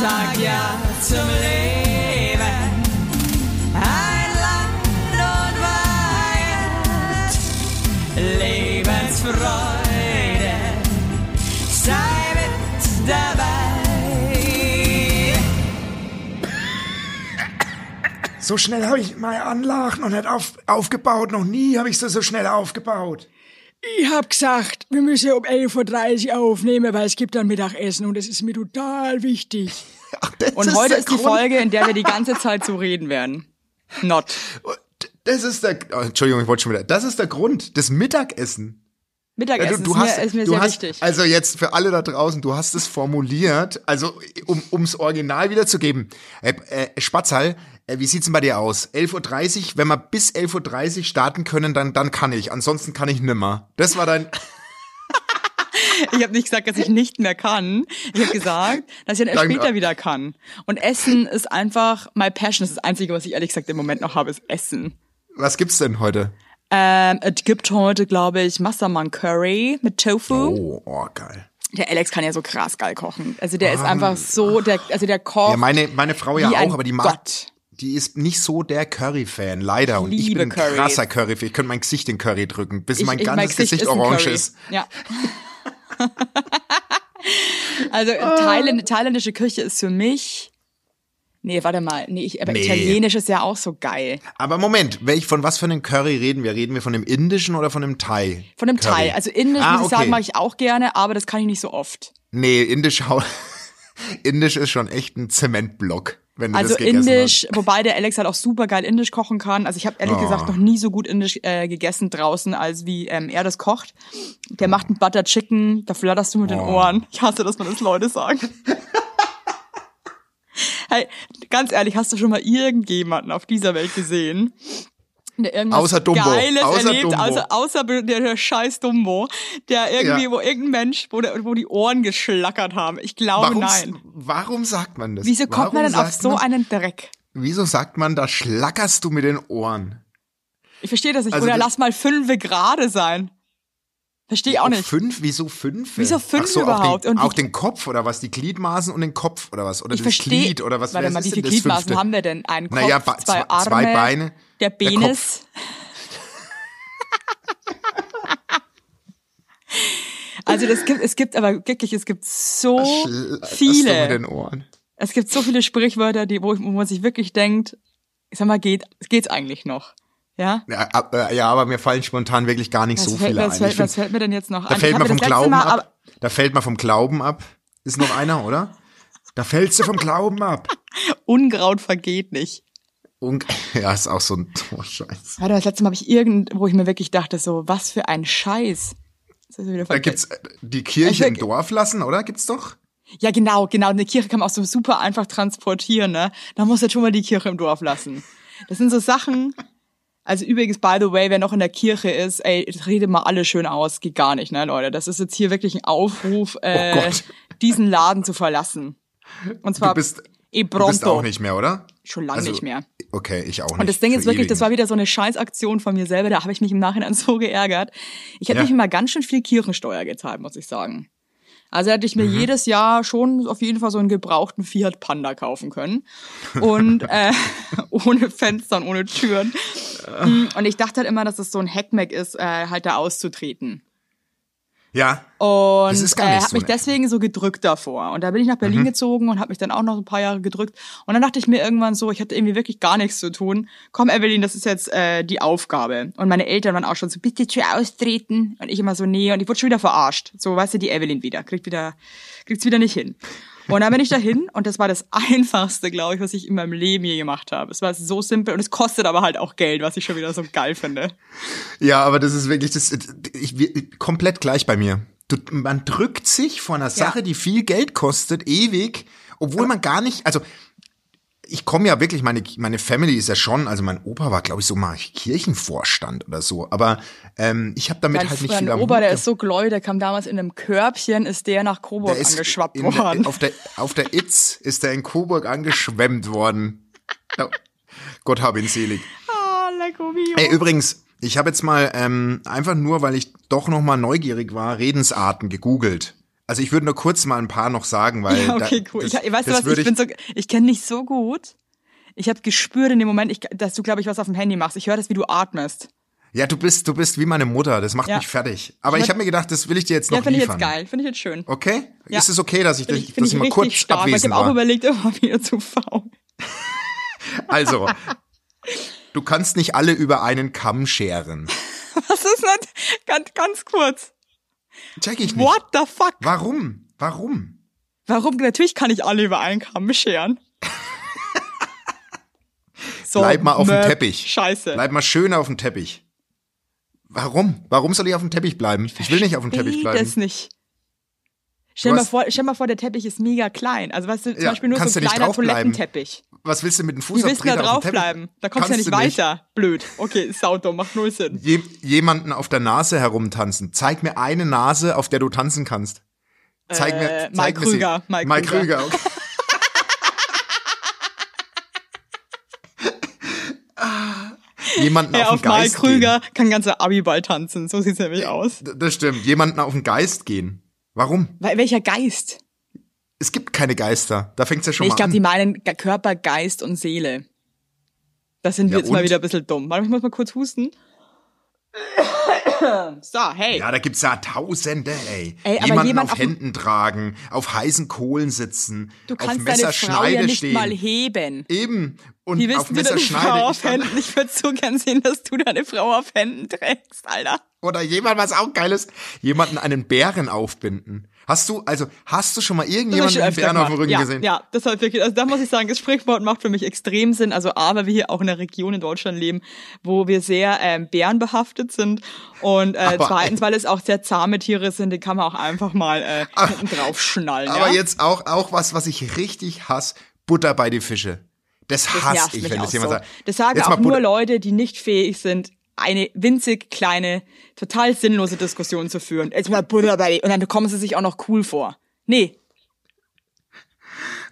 sag ja zum Leben. Ein Land und Weihend, Lebensfreude, sei mit dabei. So schnell habe ich meine Anlage noch nicht auf, aufgebaut. Noch nie habe ich sie so schnell aufgebaut. Ich hab gesagt, wir müssen um 11.30 Uhr aufnehmen, weil es gibt dann Mittagessen und das ist mir total wichtig. Und heute ist die Grund. Folge, in der wir die ganze Zeit so reden werden. Not. Das ist der. Oh, Entschuldigung, ich wollte schon wieder. Das ist der Grund. Das Mittagessen. Mittagessen du, du ist, hast, mir, ist mir du sehr hast, wichtig. Also jetzt für alle da draußen, du hast es formuliert, also um ums Original wiederzugeben. Äh, äh, Spatzal, äh, wie sieht's denn bei dir aus? 11.30 Uhr, wenn wir bis 11.30 Uhr starten können, dann, dann kann ich. Ansonsten kann ich nimmer. Das war dein. Ich habe nicht gesagt, dass ich nicht mehr kann. Ich habe gesagt, dass ich dann erst später wieder kann. Und Essen ist einfach my passion. Das ist das Einzige, was ich ehrlich gesagt im Moment noch habe, ist Essen. Was gibt's denn heute? Ähm, es gibt heute, glaube ich, Massaman Curry mit Tofu. Oh, oh geil. Der Alex kann ja so krass geil kochen. Also der ist einfach so, der, also der kocht. Ja, meine, meine Frau ja auch, aber die mag. Gott. Die ist nicht so der Curry-Fan, leider. Und ich liebe bin ein Curry. krasser Curry-Fan. Ich könnte mein Gesicht in Curry drücken, bis mein ich, ganzes Gesicht Gesicht, ist orange Curry. ist. Ja. also Thailänd thailändische Küche ist für mich. Nee, warte mal. Nee, ich, aber Nee. italienisch ist ja auch so geil. Aber Moment, welch, von was für einem Curry reden wir? Reden wir von dem indischen oder von dem Thai? Von dem Curry? Thai. Also indisch, Ah, muss ich okay. sagen, mag ich auch gerne, aber das kann ich nicht so oft. Nee, indisch, indisch ist schon echt ein Zementblock, Also indisch, wobei der Alex halt auch super geil indisch kochen kann. Also ich habe ehrlich Oh. gesagt noch nie so gut indisch äh, gegessen draußen, als wie ähm, er das kocht. Der macht einen Butter Chicken, da flatterst du mit den Oh. Ohren. Ich hasse, dass man das Leute sagen. hey, ganz ehrlich, hast du schon mal irgendjemanden auf dieser Welt gesehen? Irgendwas Außer Dumbo. Geiles Außer erlebt, Dumbo. außer, außer der, der scheiß Dumbo, der irgendwie, Ja. wo irgendein Mensch, wo, der, wo die Ohren geschlackert haben. Ich glaube, Warum, nein. warum sagt man das? Wieso kommt warum man denn auf so man, einen Dreck? Wieso sagt man, da schlackerst du mit den Ohren? Ich verstehe das nicht. Also Oder das- lass mal fünf gerade sein. Verstehe auch Auf nicht. Fünf? Wieso fünf? Wieso fünf so, überhaupt? Auch den, Und auch den Kopf oder was? Die Gliedmaßen und den Kopf oder was? Oder Ich das verstehe. Glied oder was? Warte mal, wie viele Gliedmaßen haben wir denn? Einen Kopf, Naja, zwei zwei- Arme, zwei Beine, der Penis. also das gibt, es gibt aber wirklich, es gibt so mit viele. den Ohren. Es gibt so viele Sprichwörter, die, wo, wo man sich wirklich denkt, ich sag mal, geht, geht's eigentlich noch? Ja? Ja, äh, ja, aber mir fallen spontan wirklich gar nicht so was, fällt, viele was, ein. fällt, find, was fällt mir denn jetzt noch da ein? fällt man vom Glauben Mal, ab. Da fällt man vom Glauben ab. Ist noch einer, oder? Da fällst du vom Glauben ab. Unkraut vergeht nicht. Und, ja, ist auch so ein oh, Scheiß. Warte, das letzte Mal habe ich irgend, wo ich mir wirklich dachte, so, was für ein Scheiß. Da gibt's äh, die Kirche Ich im wirk- Dorf lassen, oder? Gibt's doch? Ja, genau, genau. Eine Kirche kann man auch so super einfach transportieren, ne? Da muss jetzt schon mal die Kirche im Dorf lassen. Das sind so Sachen. Also übrigens, by the way, wer noch in der Kirche ist, ey, redet mal alle schön aus. Geht gar nicht, ne, Leute? Das ist jetzt hier wirklich ein Aufruf, äh, Oh diesen Laden zu verlassen. Und zwar Du bist, e du bist auch nicht mehr, oder? Schon lange Also, nicht mehr. Okay, ich auch nicht. Und das Ding ist wirklich, ewig das war wieder so eine Scheißaktion von mir selber, da habe ich mich im Nachhinein so geärgert. Ich hätte Ja. mich immer ganz schön viel Kirchensteuer gezahlt, muss ich sagen. Also hätte Mhm. ich mir jedes Jahr schon auf jeden Fall so einen gebrauchten Fiat Panda kaufen können. Und äh, ohne Fenster und ohne Türen. Mm, Und ich dachte halt immer, dass das so ein Hackmack ist, äh, halt da auszutreten. Ja. Und Das ist gar äh, habe so mich deswegen so gedrückt davor. Und da bin ich nach Berlin gezogen und habe mich dann auch noch ein paar Jahre gedrückt. Und dann dachte ich mir irgendwann so, ich hatte irgendwie wirklich gar nichts zu tun. Komm, Evelyn, das ist jetzt äh, die Aufgabe. Und meine Eltern waren auch schon so, bitte schon austreten. Und ich immer so, nee. Und ich wurde schon wieder verarscht. So, weißt du, die Evelyn wieder. Kriegt wieder, kriegt's wieder nicht hin. Und dann bin ich dahin und das war das einfachste, glaube ich, was ich in meinem Leben je gemacht habe. Es war so simpel und es kostet aber halt auch Geld, was ich schon wieder so geil finde. Ja, aber das ist wirklich das ich, komplett gleich bei mir. Du, man drückt sich vor einer Sache, die viel Geld kostet, ewig, obwohl man gar nicht, also ich komme ja wirklich, meine, meine Family ist ja schon, also mein Opa war, glaube ich, so mal Kirchenvorstand oder so, aber ähm, ich habe damit Mein, halt nicht mein viel am Opa, der ist so gläu, der kam damals in einem Körbchen, ist der nach Coburg Der angeschwappt in der, worden. auf, der, auf der Itz ist er in Coburg angeschwemmt worden. Ja. Gott hab ihn selig. Ah, mio. Ey, übrigens, ich habe jetzt mal ähm, einfach nur, weil ich doch noch mal neugierig war, Redensarten gegoogelt. Also ich würde nur kurz mal ein paar noch sagen, weil Ja, okay, da, cool. das, ich, weißt du was, würde ich bin so, ich kenne dich so gut. Ich habe gespürt in dem Moment, ich, dass du, glaube ich, was auf dem Handy machst. Ich höre das, wie du atmest. Ja, du bist, du bist wie meine Mutter. Das macht Ja. mich fertig. Aber ich habe mir gedacht, das will ich dir jetzt noch Ja, finde ich liefern. jetzt geil. Finde ich jetzt schön. Okay? Ja. Ist es okay, dass ich, dich- ich, find dass ich ich mal kurz stark, weil ich abwesend habe auch war? überlegt, immer wieder zu faul. Also, du kannst nicht alle über einen Kamm scheren. Was ist das? Ganz, ganz kurz. Check ich nicht. What the fuck? Warum? Warum? Warum? Natürlich kann ich alle über einen Kamm scheren. So, Bleib mal auf dem Teppich. Scheiße. Bleib mal schön auf dem Teppich. Warum? Warum soll ich auf dem Teppich bleiben? Ich will nicht auf dem Teppich bleiben. das nicht. Stell mal vor, stell mal vor, der Teppich ist mega klein. Also weißt du, zum Ja, Beispiel nur so ein nicht kleiner. Toilettenteppich. Was willst du mit dem willst du da dem Teppich? draufbleiben? Da kommst du ja nicht weiter. Blöd. Okay, saudumm, macht null Sinn. Je, jemanden auf der Nase herumtanzen. Zeig mir eine Nase, auf der du tanzen kannst. Zeig mir, Äh, zeig Mike mir sie. Krüger, Mike Mike Krüger. Krüger. Okay. Jemanden Hey, auf auf den Mike Geist Krüger kann ganzer Abiball tanzen. So sieht's nämlich aus. gehen. D- Das stimmt. Jemanden auf den Geist gehen. Warum? Wel- Welcher Geist? Es gibt keine Geister. Da fängt's ja schon Nee, ich mal glaube, an. die meinen Körper, Geist und Seele. Das sind wir Ja, jetzt mal und? wieder ein bisschen dumm. Warte, ich muss mal kurz husten. So, hey. Ja, da gibt's ja Tausende, ey. Ey, Jemanden jemand auf auf Händen tragen, auf heißen Kohlen sitzen, du auf kannst deine Frau ja Messerschneide nicht stehen. mal heben. Eben. Und Wie auf willst du deine Messerschneide. Frau auf Händen? Ich würde so gern sehen, dass du deine Frau auf Händen trägst, Alter. Oder jemand, was auch geil ist, jemanden einen Bären aufbinden. Hast du, also, hast du schon mal irgendjemanden öfter Bären auf dem. Rücken ja, gesehen? Ja, das hat wirklich, also da muss ich sagen, das Sprichwort macht für mich extrem Sinn. Also A, weil wir hier auch in einer Region in Deutschland leben, wo wir sehr ähm, bärenbehaftet sind. Und äh, Aber- zweitens, weil es auch sehr zahme Tiere sind, die kann man auch einfach mal äh, hinten drauf schnallen. Aber ja? jetzt auch, auch was, was ich richtig hasse, Butter bei die Fische. Das das hasse ich, wenn das jemand so. sagt. Das sagen Jetzt auch nur Butter- Leute, die nicht fähig sind, eine winzig kleine, total sinnlose Diskussion zu führen. Jetzt mal Butter bei und dann kommen sie sich auch noch cool vor. Nee,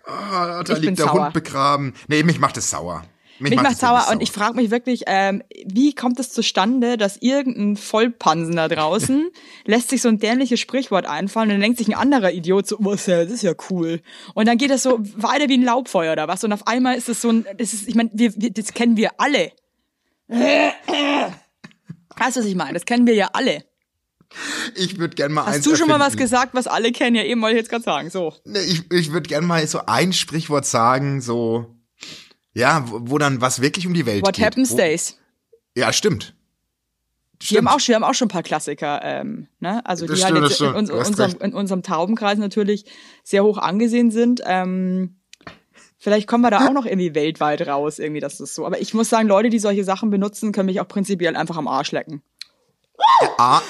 Ah, da Ich bin liegt der sauer. Hund begraben. Nee, mich macht es sauer. Mich macht macht es sauer und ich frage mich wirklich, ähm, wie kommt es zustande, dass irgendein Vollpansen da draußen lässt sich so ein dämliches Sprichwort einfallen und dann denkt sich ein anderer Idiot so, was ja, das ist ja cool. Und dann geht das so weiter wie ein Laubfeuer oder was und auf einmal ist es so ein, das ist, ich meine, wir, wir, das kennen wir alle. Weißt du, was ich meine? Das kennen wir ja alle. Ich würde gerne mal eins Hast du schon mal was erfinden. gesagt, was alle kennen? Ja, eben wollte ich jetzt gerade sagen. So. Ich ich würde gerne mal so ein Sprichwort sagen, so, ja, wo, wo dann was wirklich um die Welt What geht. happens wo, stays. Ja, stimmt. Wir haben, auch, wir haben auch schon ein paar Klassiker, ähm, ne? Also die Das halt stimmt, jetzt das in, stimmt. Du hast unserem, in unserem Taubenkreis natürlich sehr hoch angesehen sind. Ähm, vielleicht kommen wir da auch noch irgendwie weltweit raus, irgendwie, dass das so. Aber ich muss sagen, Leute, die solche Sachen benutzen, können mich auch prinzipiell einfach am Arsch lecken. Ah.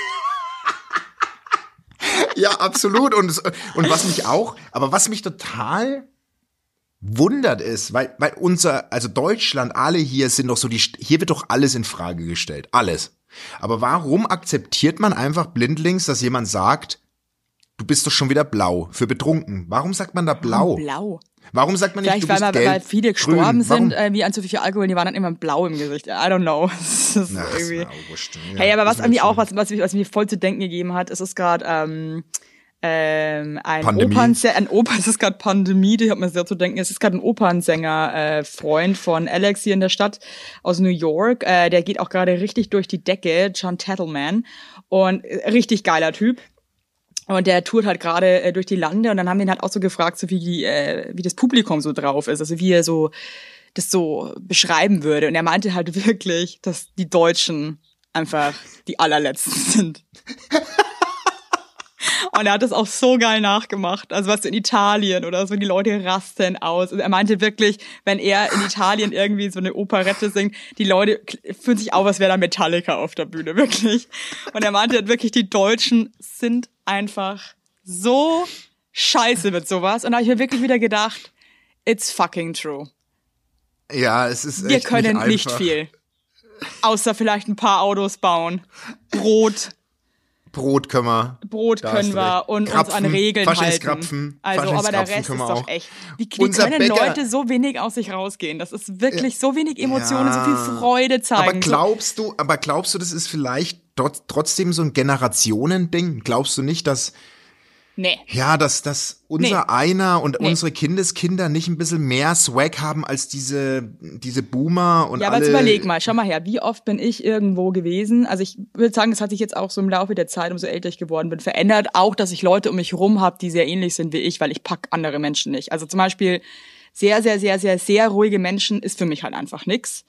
ja, absolut. Und, und was mich auch, aber was mich total wundert ist, weil, weil unser, also Deutschland, alle hier sind doch so die, hier wird doch alles in Frage gestellt. Alles. Aber warum akzeptiert man einfach blindlings, dass jemand sagt, du bist doch schon wieder blau für betrunken? Warum sagt man da blau? Blau. Warum sagt man nicht, Vielleicht, du weil, bist mal, gelb, weil viele grün? gestorben Warum? sind, äh, wie an zu viel Alkohol, die waren dann immer blau im Gesicht. I don't know. Das ist ist irgendwie. wurscht. Ja, Hey, aber was ist mir irgendwie auch, was, was, mich- was mir voll zu denken gegeben hat, ist es gerade ähm, ähm, ein Pandemie. Opernsänger, ein Oper, es ist gerade Pandemie, die hat mir sehr zu denken. Es ist gerade ein Opernsänger, äh, Freund von Alex hier in der Stadt aus New York. Äh, der geht auch gerade richtig durch die Decke, John Tattleman. Und äh, richtig geiler Typ. Und der tourt halt gerade äh, durch die Lande und dann haben wir ihn halt auch so gefragt, so wie die, äh, wie das Publikum so drauf ist, also wie er so das so beschreiben würde. Und er meinte halt wirklich, dass die Deutschen einfach die allerletzten sind. Und er hat das auch so geil nachgemacht. Also was in Italien oder so, die Leute rasten aus. Und er meinte wirklich, wenn er in Italien irgendwie so eine Operette singt, die Leute fühlen sich auf, als wäre da Metallica auf der Bühne, wirklich. Und er meinte wirklich, die Deutschen sind einfach so scheiße mit sowas. Und da habe ich mir wirklich wieder gedacht, it's fucking true. Ja, es ist Wir echt können nicht, nicht viel. Außer vielleicht ein paar Autos bauen. Brot. Brot können wir. Brot können wir und uns Krapfen, an Regeln halten. Faschingskrapfen, Also, aber der Rest ist doch auch. echt. Wie, wie können Bäcker- Leute so wenig aus sich rausgehen? Das ist wirklich so wenig Emotionen, so viel Ja. Freude zeigen. Aber glaubst du, aber glaubst du, das ist vielleicht trot- trotzdem so ein Generationending? Glaubst du nicht, dass Nee. Ja, dass, dass unser Nee. einer und Nee. unsere Kindeskinder nicht ein bisschen mehr Swag haben als diese, diese Boomer und Ja, aber alle. jetzt überleg mal, schau mal her, wie oft bin ich irgendwo gewesen? Also ich würde sagen, das hat sich jetzt auch so im Laufe der Zeit, umso älter ich geworden bin, verändert. Auch, dass ich Leute um mich rum habe, die sehr ähnlich sind wie ich, weil ich pack andere Menschen nicht. Also zum Beispiel sehr, sehr, sehr, sehr, sehr ruhige Menschen ist für mich halt einfach nix.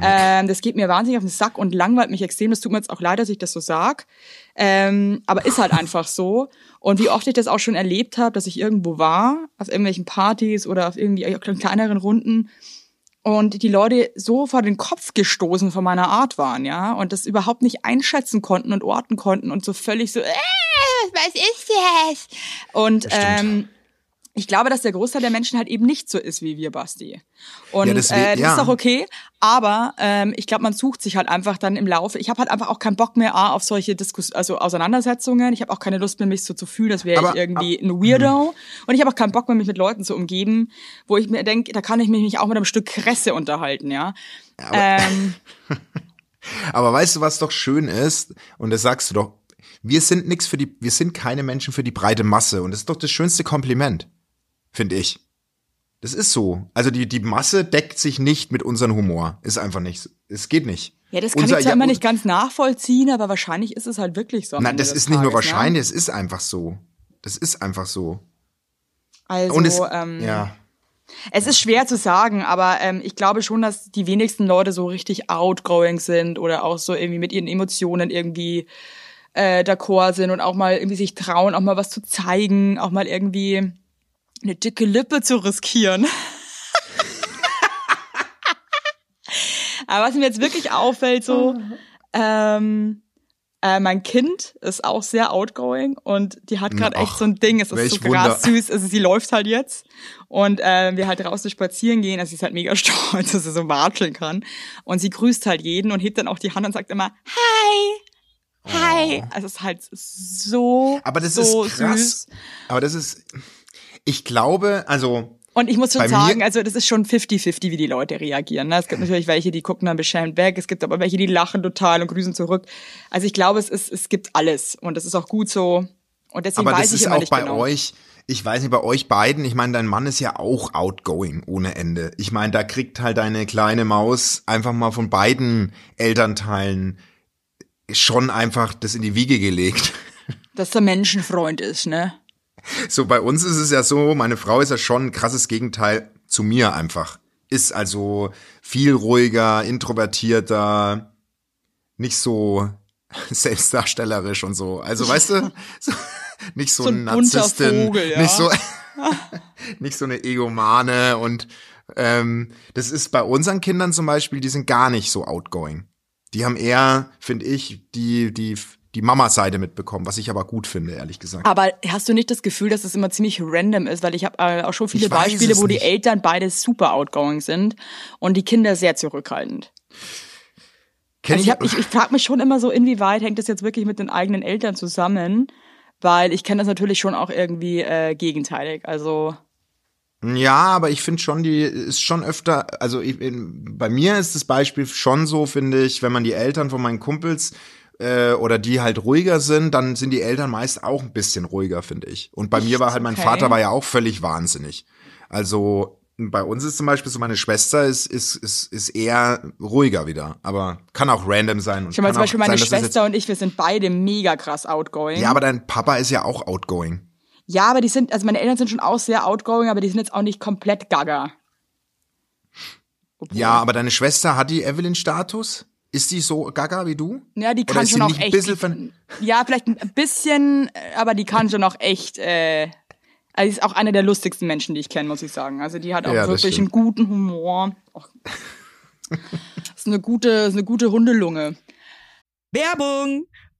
Ähm, das geht mir wahnsinnig auf den Sack und langweilt mich extrem. Das tut mir jetzt auch leid, dass ich das so sag. Ähm, aber ist halt einfach so. Und wie oft ich das auch schon erlebt habe, dass ich irgendwo war, auf irgendwelchen Partys oder auf irgendwie kleineren Runden und die Leute so vor den Kopf gestoßen von meiner Art waren, ja, und das überhaupt nicht einschätzen konnten und orten konnten und so völlig so, äh, was ist das? Und ähm, ich glaube, dass der Großteil der Menschen halt eben nicht so ist wie wir, Basti. Und Ja, deswegen- äh, das ja. ist auch okay, aber ähm, ich glaube, man sucht sich halt einfach dann im Laufe. Ich habe halt einfach auch keinen Bock mehr A, auf solche Diskus also Auseinandersetzungen. Ich habe auch keine Lust mehr, mich so zu fühlen, als wäre ich Aber- irgendwie ein Weirdo. Und ich habe auch keinen Bock mehr, mich mit Leuten zu umgeben, wo ich mir denke, da kann ich mich auch mit einem Stück Kresse unterhalten, ja. ähm, Aber weißt du, was doch schön ist? Und das sagst du doch. Wir sind nix für die, wir sind keine Menschen für die breite Masse. Und das ist doch das schönste Kompliment. Finde ich. Das ist so. Also die, die Masse deckt sich nicht mit unserem Humor. Ist einfach nicht. so. Es geht nicht. ja, das kann Unser- ich zwar ja, immer nicht ganz nachvollziehen, aber wahrscheinlich ist es halt wirklich so. Nein, das des ist nicht nur Tages, wahrscheinlich, es ist einfach so. Das ist einfach so. Also, Und es, ähm, ja. Es ist schwer zu sagen, aber ähm, ich glaube schon, dass die wenigsten Leute so richtig outgoing sind oder auch so irgendwie mit ihren Emotionen irgendwie äh, d'accord sind und auch mal irgendwie sich trauen, auch mal was zu zeigen, auch mal irgendwie eine dicke Lippe zu riskieren. aber was mir jetzt wirklich auffällt, so, ähm, äh, mein Kind ist auch sehr outgoing und die hat gerade echt so ein Ding. Es ist so krass süß. Also sie läuft halt jetzt und äh, wir halt draußen spazieren gehen. Also sie ist halt mega stolz, dass sie so watscheln kann. Und sie grüßt halt jeden und hebt dann auch die Hand und sagt immer Hi, Hi. Also es ist halt so, Oh. Aber das so ist krass. süß. Aber das ist, ich glaube, also, Und ich muss schon Bei sagen, also das ist schon 50-50, wie die Leute reagieren. Ne? Es gibt natürlich welche, die gucken dann beschämt weg, es gibt aber welche, die lachen total und grüßen zurück. Also ich glaube, es ist, es gibt alles und das ist auch gut so. Und deswegen aber weiß das ich ist immer auch nicht bei genau. euch, ich weiß nicht, bei euch beiden, ich meine, dein Mann ist ja auch outgoing ohne Ende. Ich meine, da kriegt halt deine kleine Maus einfach mal von beiden Elternteilen schon einfach das in die Wiege gelegt. Dass der Menschenfreund ist, ne? So, bei uns ist es ja so, meine Frau ist ja schon ein krasses Gegenteil zu mir einfach. Ist also viel ruhiger, introvertierter, nicht so selbstdarstellerisch und so. Also, weißt du, so, nicht so, So ein Narzisstin, Vogel, ja. nicht so, nicht so eine Egomane und ähm, das ist bei unseren Kindern zum Beispiel, die sind gar nicht so outgoing. Die haben eher, finde ich, die, die, die Mama-Seite mitbekommen, was ich aber gut finde, ehrlich gesagt. Aber hast du nicht das Gefühl, dass es immer ziemlich random ist? Weil ich habe äh, auch schon viele Beispiele, wo die nicht. Eltern beide super outgoing sind und die Kinder sehr zurückhaltend. Kenn Also ich, hab, ich, ich frage mich schon immer so, inwieweit hängt das jetzt wirklich mit den eigenen Eltern zusammen? Weil ich kenne das natürlich schon auch irgendwie äh, gegenteilig. Also Ja, aber ich finde schon, die ist schon öfter, also ich, in, bei mir ist das Beispiel schon so, finde ich, wenn man die Eltern von meinen Kumpels äh, oder die halt ruhiger sind, dann sind die Eltern meist auch ein bisschen ruhiger, finde ich. Und bei mir war halt, mein Okay. Vater war ja auch völlig wahnsinnig. Also bei uns ist zum Beispiel so, meine Schwester ist, ist, ist, ist eher ruhiger wieder, aber kann auch random sein. Und mal kann zum Beispiel meine sein, Schwester und ich, wir sind beide mega krass outgoing. Ja, aber dein Papa ist ja auch outgoing. Ja, aber die sind, also meine Eltern sind schon auch sehr outgoing, aber die sind jetzt auch nicht komplett gaga. Obwohl- Ja, aber deine Schwester hat die Evelyn-Status? Ist die so gaga wie du? Ja, die kann schon auch echt. bisschen von- ja, vielleicht ein bisschen, äh, aber die kann schon auch echt. Äh, also sie ist auch eine der lustigsten Menschen, die ich kenne, muss ich sagen. Also die hat auch Ja, wirklich einen guten Humor. Auch, ist eine gute, ist eine gute Hundelunge. Werbung!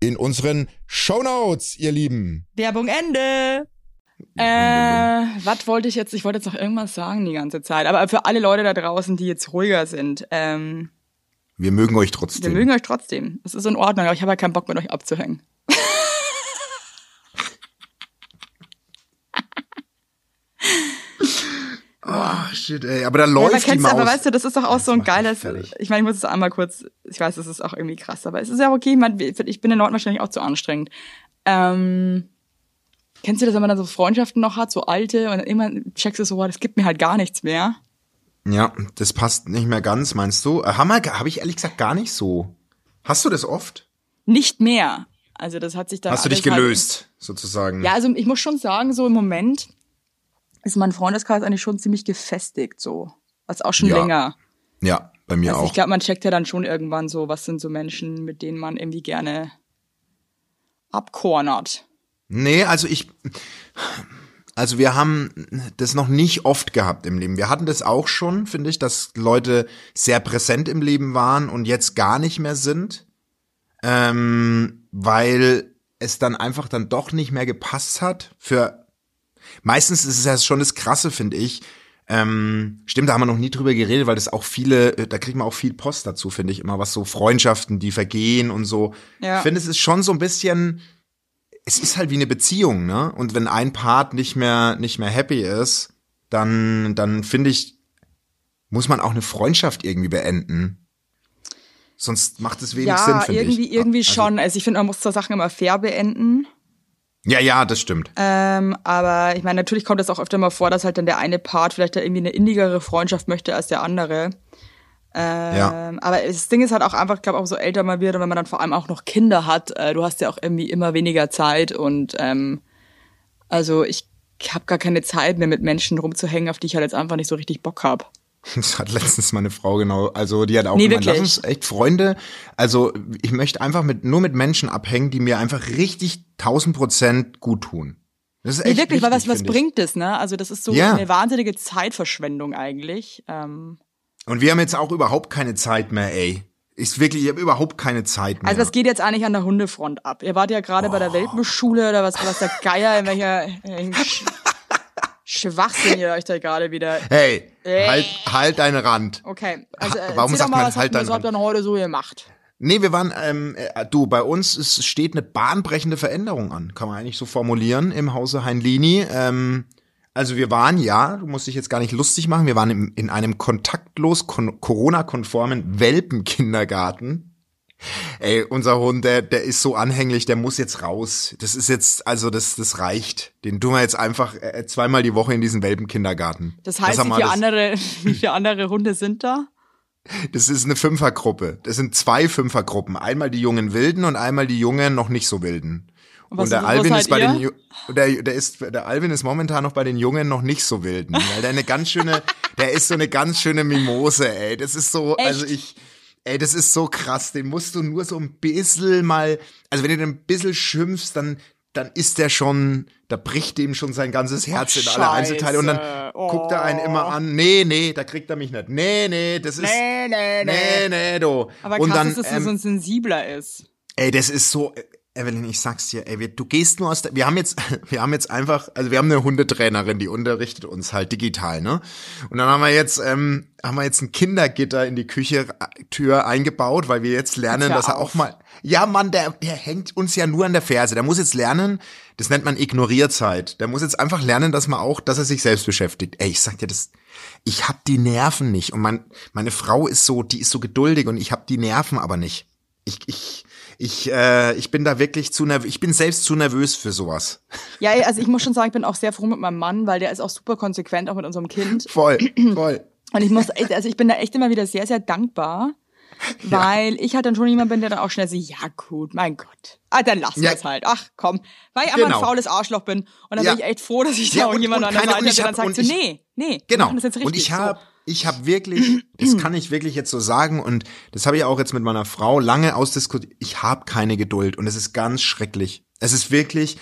in unseren Shownotes, ihr Lieben. Werbung Ende. Äh, was wollte ich jetzt? Ich wollte jetzt noch irgendwas sagen die ganze Zeit. Aber für alle Leute da draußen, die jetzt ruhiger sind, ähm, Wir mögen euch wir trotzdem. mögen euch trotzdem. Es ist in Ordnung, aber ich habe halt keinen Bock mit euch abzuhängen. Ah, shit, ey. Aber da Ja, aber läuft die kennst Maus. aber weißt du, das ist doch auch so ein geiles. fertig. Ich meine, ich muss es einmal kurz. Ich weiß, das ist auch irgendwie krass, aber es ist ja okay. Man, ich bin den Leuten wahrscheinlich auch zu anstrengend. Ähm, kennst du das, wenn man dann so Freundschaften noch hat, so alte, und dann irgendwann checkst du so, das gibt mir halt gar nichts mehr. ja, das passt nicht mehr ganz, meinst du? Hammer, habe ich ehrlich gesagt gar nicht so. Hast du das oft? Nicht mehr. Also das hat sich dann. Hast du dich halt- gelöst, sozusagen? Ja, also ich muss schon sagen, so im Moment ist mein Freundeskreis eigentlich schon ziemlich gefestigt, so. Also auch schon Ja, länger. Ja, bei mir Also auch. ich glaube, man checkt ja dann schon irgendwann so, was sind so Menschen, mit denen man irgendwie gerne abkornert. Nee, also ich, also wir haben das noch nicht oft gehabt im Leben. Wir hatten das auch schon, finde ich, dass Leute sehr präsent im Leben waren und jetzt gar nicht mehr sind, ähm, weil es dann einfach dann doch nicht mehr gepasst hat. Für meistens ist es ja schon das Krasse, finde ich. Ähm, stimmt, da haben wir noch nie drüber geredet, weil das auch viele, äh, da kriegt man auch viel Post dazu, finde ich immer, was so Freundschaften, die vergehen und so. Ja. Ich finde, es ist schon so ein bisschen, es ist halt wie eine Beziehung, ne? Und wenn ein Part nicht mehr nicht mehr happy ist, dann dann finde ich muss man auch eine Freundschaft irgendwie beenden. Sonst macht es wenig ja, Sinn, finde irgendwie, ich. irgendwie Also- schon. Also ich finde, man muss so Sachen immer fair beenden. Ja, ja, das stimmt. Ähm, aber ich meine, natürlich kommt es auch öfter mal vor, dass halt dann der eine Part vielleicht da irgendwie eine innigere Freundschaft möchte als der andere. Ähm, Ja. Aber das Ding ist halt auch einfach, ich glaube, auch so älter man wird und wenn man dann vor allem auch noch Kinder hat, äh, du hast ja auch irgendwie immer weniger Zeit und ähm, also ich habe gar keine Zeit mehr mit Menschen rumzuhängen, auf die ich halt jetzt einfach nicht so richtig Bock hab. Das hat letztens meine Frau genau, also die hat auch Nee, gemeint, lass wirklich? uns echt Freunde, also ich möchte einfach mit nur mit Menschen abhängen, die mir einfach richtig tausend Prozent gut tun. Das ist Nee, echt wirklich, weil was, wichtig, was bringt es, ne? Also das ist so Ja. eine wahnsinnige Zeitverschwendung eigentlich. Ähm, Und wir haben jetzt auch überhaupt keine Zeit mehr, ey. Ist wirklich, ich habe überhaupt keine Zeit mehr. Also was geht jetzt eigentlich an der Hundefront ab? Ihr wart ja gerade bei der Welpenschule oder was, was der Geier, in welcher in Sch Schwachsinn ihr euch da gerade wieder. hey, Ey. halt, halt deinen Rand. Okay, also äh, Warum sagt mal, man was, halt habt, was deinen habt ihr denn heute so gemacht? Nee, wir waren, ähm, äh, du, bei uns ist, steht eine bahnbrechende Veränderung an, kann man eigentlich so formulieren im Hause Heinlini. Ähm, also wir waren, ja, du musst dich jetzt gar nicht lustig machen, wir waren im, in einem kontaktlos kon Corona-konformen Welpenkindergarten. Ey, unser Hund, der, der ist so anhänglich, der muss jetzt raus. Das ist jetzt, also das, das reicht. Den tun wir jetzt einfach äh, zweimal die Woche in diesen Welpenkindergarten. Das heißt, wie viele, das- andere, wie viele andere Hunde sind da? Das ist eine Fünfergruppe. Das sind zwei Fünfergruppen. Einmal die jungen Wilden und einmal die jungen noch nicht so Wilden. Und der Alvin ist bei ihr? den Ju- der, der ist der Alvin ist momentan noch bei den Jungen noch nicht so wilden, weil der eine ganz schöne, der ist so eine ganz schöne Mimose, ey. Das ist so, also Echt? ich Ey, das ist so krass, den musst du nur so ein bisschen mal, also wenn du den ein bisschen schimpfst, dann dann ist der schon, da bricht dem schon sein ganzes Herz in alle. Einzelteile und dann Oh. guckt er einen immer an, nee, nee, da kriegt er mich nicht. Nee, nee, das ist Nee, nee, nee. Nee, nee, du. Aber und krass dann ist, dass er ähm, so ein sensibler ist. Ey, das ist so, Evelyn, ich sag's dir, ey, wir, du gehst nur aus der, wir haben jetzt, wir haben jetzt einfach, also wir haben eine Hundetrainerin, die unterrichtet uns halt digital, ne? Und dann haben wir jetzt, ähm, haben wir jetzt ein Kindergitter in die Küche-Tür eingebaut, weil wir jetzt lernen, dass er auf. auch mal, ja Mann, der, der hängt uns ja nur an der Ferse. Der muss jetzt lernen, das nennt man Ignorierzeit. Der muss jetzt einfach lernen, dass man auch, dass er sich selbst beschäftigt. Ey, ich sag dir das, ich hab die Nerven nicht. Und mein, meine Frau ist so, die ist so geduldig und ich hab die Nerven aber nicht. Ich, ich, ich, äh, ich bin da wirklich zu nervös. Ich bin selbst zu nervös für sowas. Ja, also ich muss schon sagen, ich bin auch sehr froh mit meinem Mann, weil der ist auch super konsequent, auch mit unserem Kind. Voll, voll. Und ich muss, also ich bin da echt immer wieder sehr, sehr dankbar, weil ich halt dann schon jemand bin, der dann auch schnell so, ja gut, mein Gott. Ah, dann lassen Ja. es halt. Ach komm, weil ich einfach Genau. ein faules Arschloch bin. Und dann Ja. bin ich echt froh, dass ich Ja, da auch jemanden an der Seite habe, der dann sagt so, nee, nee, wir Genau. machen das jetzt richtig. Und ich so. habe ich habe wirklich, das kann ich wirklich jetzt so sagen und das habe ich auch jetzt mit meiner Frau lange ausdiskutiert. Ich habe keine Geduld und es ist ganz schrecklich. Es ist wirklich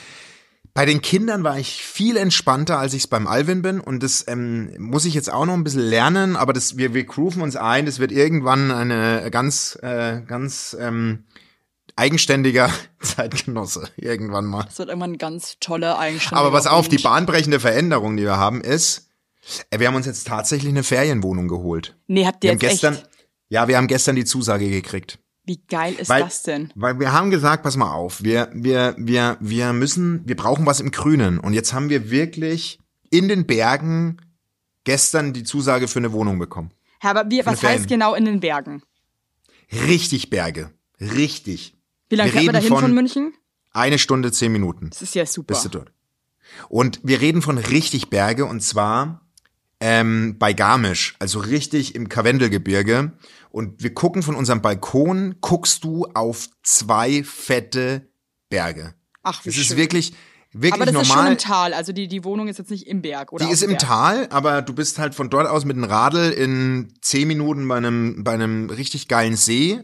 bei den Kindern war ich viel entspannter, als ich es beim Alvin bin und das ähm, muss ich jetzt auch noch ein bisschen lernen, aber das wir wir grooven uns ein, das wird irgendwann eine ganz äh, ganz ähm, eigenständiger Zeitgenosse irgendwann mal. Das wird irgendwann ein ganz tolle Eigenschaft. Aber pass auf, die bahnbrechende Veränderung, die wir haben, ist, wir haben uns jetzt tatsächlich eine Ferienwohnung geholt. Nee, habt Wir ihr haben jetzt gestern, echt? ja, wir haben gestern die Zusage gekriegt. Wie geil ist Weil, das denn? weil wir haben gesagt, pass mal auf, wir, wir, wir, wir müssen, wir brauchen was im Grünen. Und jetzt haben wir wirklich in den Bergen gestern die Zusage für eine Wohnung bekommen. Ja, aber Von was heißt genau in den Bergen? Richtig Berge. Richtig. Wie lange Wir fährt man da reden hin von, von- München? Eine Stunde, zehn Minuten. Das ist ja super. bist du dort. Und wir reden von richtig Berge und zwar ähm, bei Garmisch, also richtig im Karwendelgebirge. Und wir gucken von unserem Balkon, guckst du auf zwei fette Berge. Ach, wie Das ist schön. wirklich, wirklich aber das ist schon normal. im Tal, also die, die Wohnung ist jetzt nicht im Berg, oder? Die ist im Berg? Tal, aber du bist halt von dort aus mit dem Radl in zehn Minuten bei einem, bei einem richtig geilen See.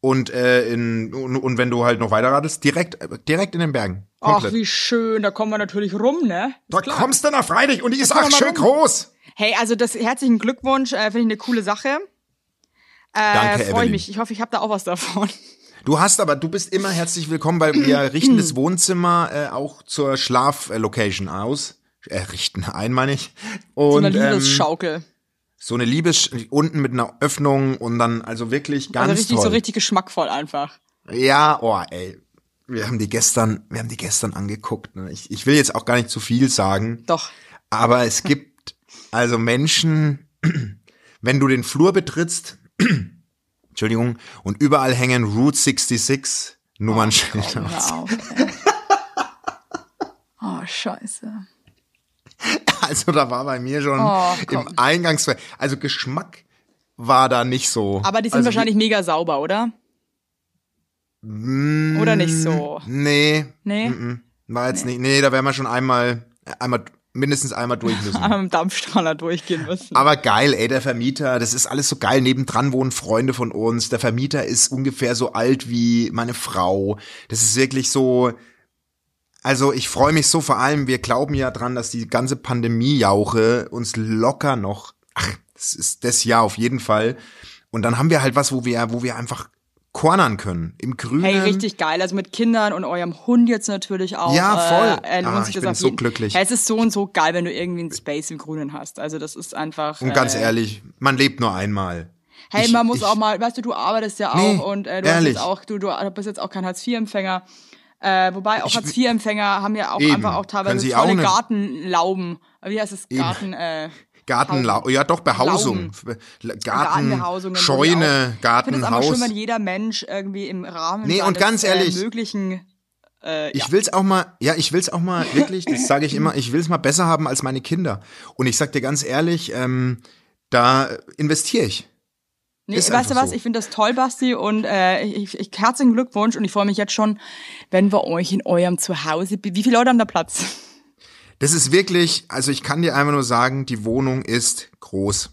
Und, äh, in, und, und wenn du halt noch weiter radelst, direkt, direkt in den Bergen. Ach, Komplett. wie schön, da kommen wir natürlich rum, ne? da kommst du nach Freitag und die ist auch schön rum. groß. Hey, also das herzlichen Glückwunsch, äh, finde ich eine coole Sache. Äh, Danke, Freue mich. Ich hoffe, ich habe da auch was davon. Du hast aber, du bist immer herzlich willkommen, weil wir richten das Wohnzimmer äh, auch zur Schlaflocation aus. Äh, richten ein, meine ich. So Und eine ähm, Liebesschaukel. so eine Liebes unten mit einer Öffnung und dann also wirklich ganz Also richtig, toll. so richtig geschmackvoll einfach. Ja, oh, ey. Wir haben die gestern, wir haben die gestern angeguckt. Ne? Ich, ich will jetzt auch gar nicht zu viel sagen, Doch. aber es gibt also Menschen, wenn du den Flur betrittst, Entschuldigung, und überall hängen Route 66 Nummernschilder. auf. ey. oh, scheiße. Also da war bei mir schon Oh, im Eingangs, also Geschmack war da nicht so. Aber die sind also, wahrscheinlich mega sauber, oder? Mm, Oder nicht so? Nee. Nee? War jetzt nicht. Nee, da wären wir schon einmal, einmal, mindestens einmal durch müssen. Dem Dampfstrahler durchgehen müssen. Aber geil, ey, der Vermieter, das ist alles so geil. Nebendran wohnen Freunde von uns. Der Vermieter ist ungefähr so alt wie meine Frau. Das ist wirklich so. Also ich freue mich so vor allem, wir glauben ja dran, dass die ganze Pandemie-Jauche uns locker noch, ach, das ist das Jahr auf jeden Fall. Und dann haben wir halt was, wo wir, wo wir einfach cornern können. Im Grünen. Hey, richtig geil. Also mit Kindern und eurem Hund jetzt natürlich auch. Ja, voll. Äh, Ah, ich bin so jeden- glücklich. Ja, es ist so und so geil, wenn du irgendwie einen Space im Grünen hast. Also das ist einfach. Und ganz äh, ehrlich, man lebt nur einmal. Hey, Ich- man muss ich- auch mal, weißt du, du arbeitest ja auch Nee, und äh, du ehrlich. hast jetzt auch, du, du bist jetzt auch kein Hartz-IV-Empfänger. Äh, wobei auch Hartz-IV-Empfänger haben ja auch Eben. einfach auch teilweise tolle auch Gartenlauben. Wie heißt es? Garten, äh, Gartenlau, ja doch, Behausung. Garten, die Scheune, auch- Ich finde es Gartenhaus. schön, wenn jeder Mensch irgendwie im Rahmen Nee, und ganz ehrlich, äh, möglichen äh, Ich ja. will's auch mal, ja, ich will's auch mal wirklich, das sage ich immer, ich will's mal besser haben als meine Kinder. Und ich sag dir ganz ehrlich, ähm, da investiere ich. Nee, Ist weißt du was? so. Ich finde das toll, Basti, und äh, ich, ich herzlichen Glückwunsch und ich freue mich jetzt schon, wenn wir euch in eurem Zuhause. Wie viele Leute haben da Platz? Das ist wirklich, also ich kann dir einfach nur sagen, die Wohnung ist groß.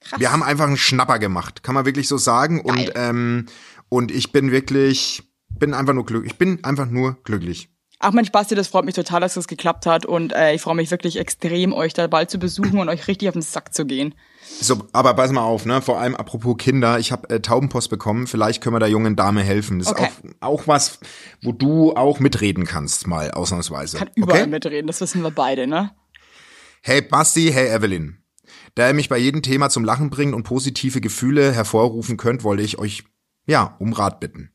Krass. Wir haben einfach einen Schnapper gemacht, kann man wirklich so sagen. Und Geil. ähm, und ich bin wirklich, bin einfach nur glücklich. Ich bin einfach nur glücklich. Ach Mensch, Basti, das freut mich total, dass das geklappt hat und äh, ich freue mich wirklich extrem, euch da bald zu besuchen und euch richtig auf den Sack zu gehen. So, aber pass mal auf, ne? Vor allem apropos Kinder, ich habe äh, Taubenpost bekommen. Vielleicht können wir der jungen Dame helfen. Das Okay. ist auch, auch was, wo du auch mitreden kannst, mal ausnahmsweise. Kann überall okay? mitreden, das wissen wir beide, ne? Hey Basti, hey Evelyn. Da ihr mich bei jedem Thema zum Lachen bringt und positive Gefühle hervorrufen könnt, wollte ich euch, ja, um Rat bitten.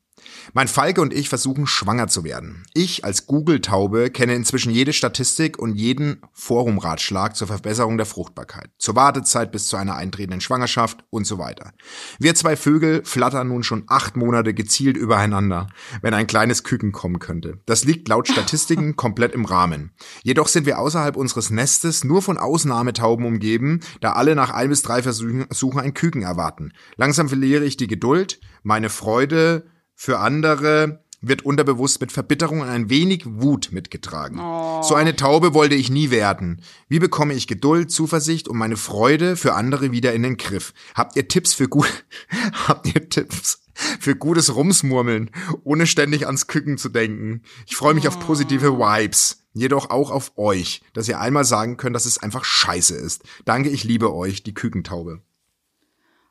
Mein Falke und ich versuchen schwanger zu werden. Ich als Google-Taube kenne inzwischen jede Statistik und jeden Forumratschlag zur Verbesserung der Fruchtbarkeit, zur Wartezeit bis zu einer eintretenden Schwangerschaft und so weiter. Wir zwei Vögel flattern nun schon acht Monate gezielt übereinander, wenn ein kleines Küken kommen könnte. Das liegt laut Statistiken komplett im Rahmen. Jedoch sind wir außerhalb unseres Nestes nur von Ausnahmetauben umgeben, da alle nach ein bis drei Versuchen Versuchen ein Küken erwarten. Langsam verliere ich die Geduld, meine Freude für andere wird unterbewusst mit Verbitterung und ein wenig Wut mitgetragen. So eine Taube wollte ich nie werden. Wie bekomme ich Geduld, Zuversicht und meine Freude für andere wieder in den Griff? Habt ihr Tipps für gut, habt ihr Tipps für gutes Rumsmurmeln, ohne ständig ans Küken zu denken? Ich freue mich auf positive Vibes. Jedoch auch auf euch, dass ihr einmal sagen könnt, dass es einfach scheiße ist. Danke, ich liebe euch, die Kükentaube.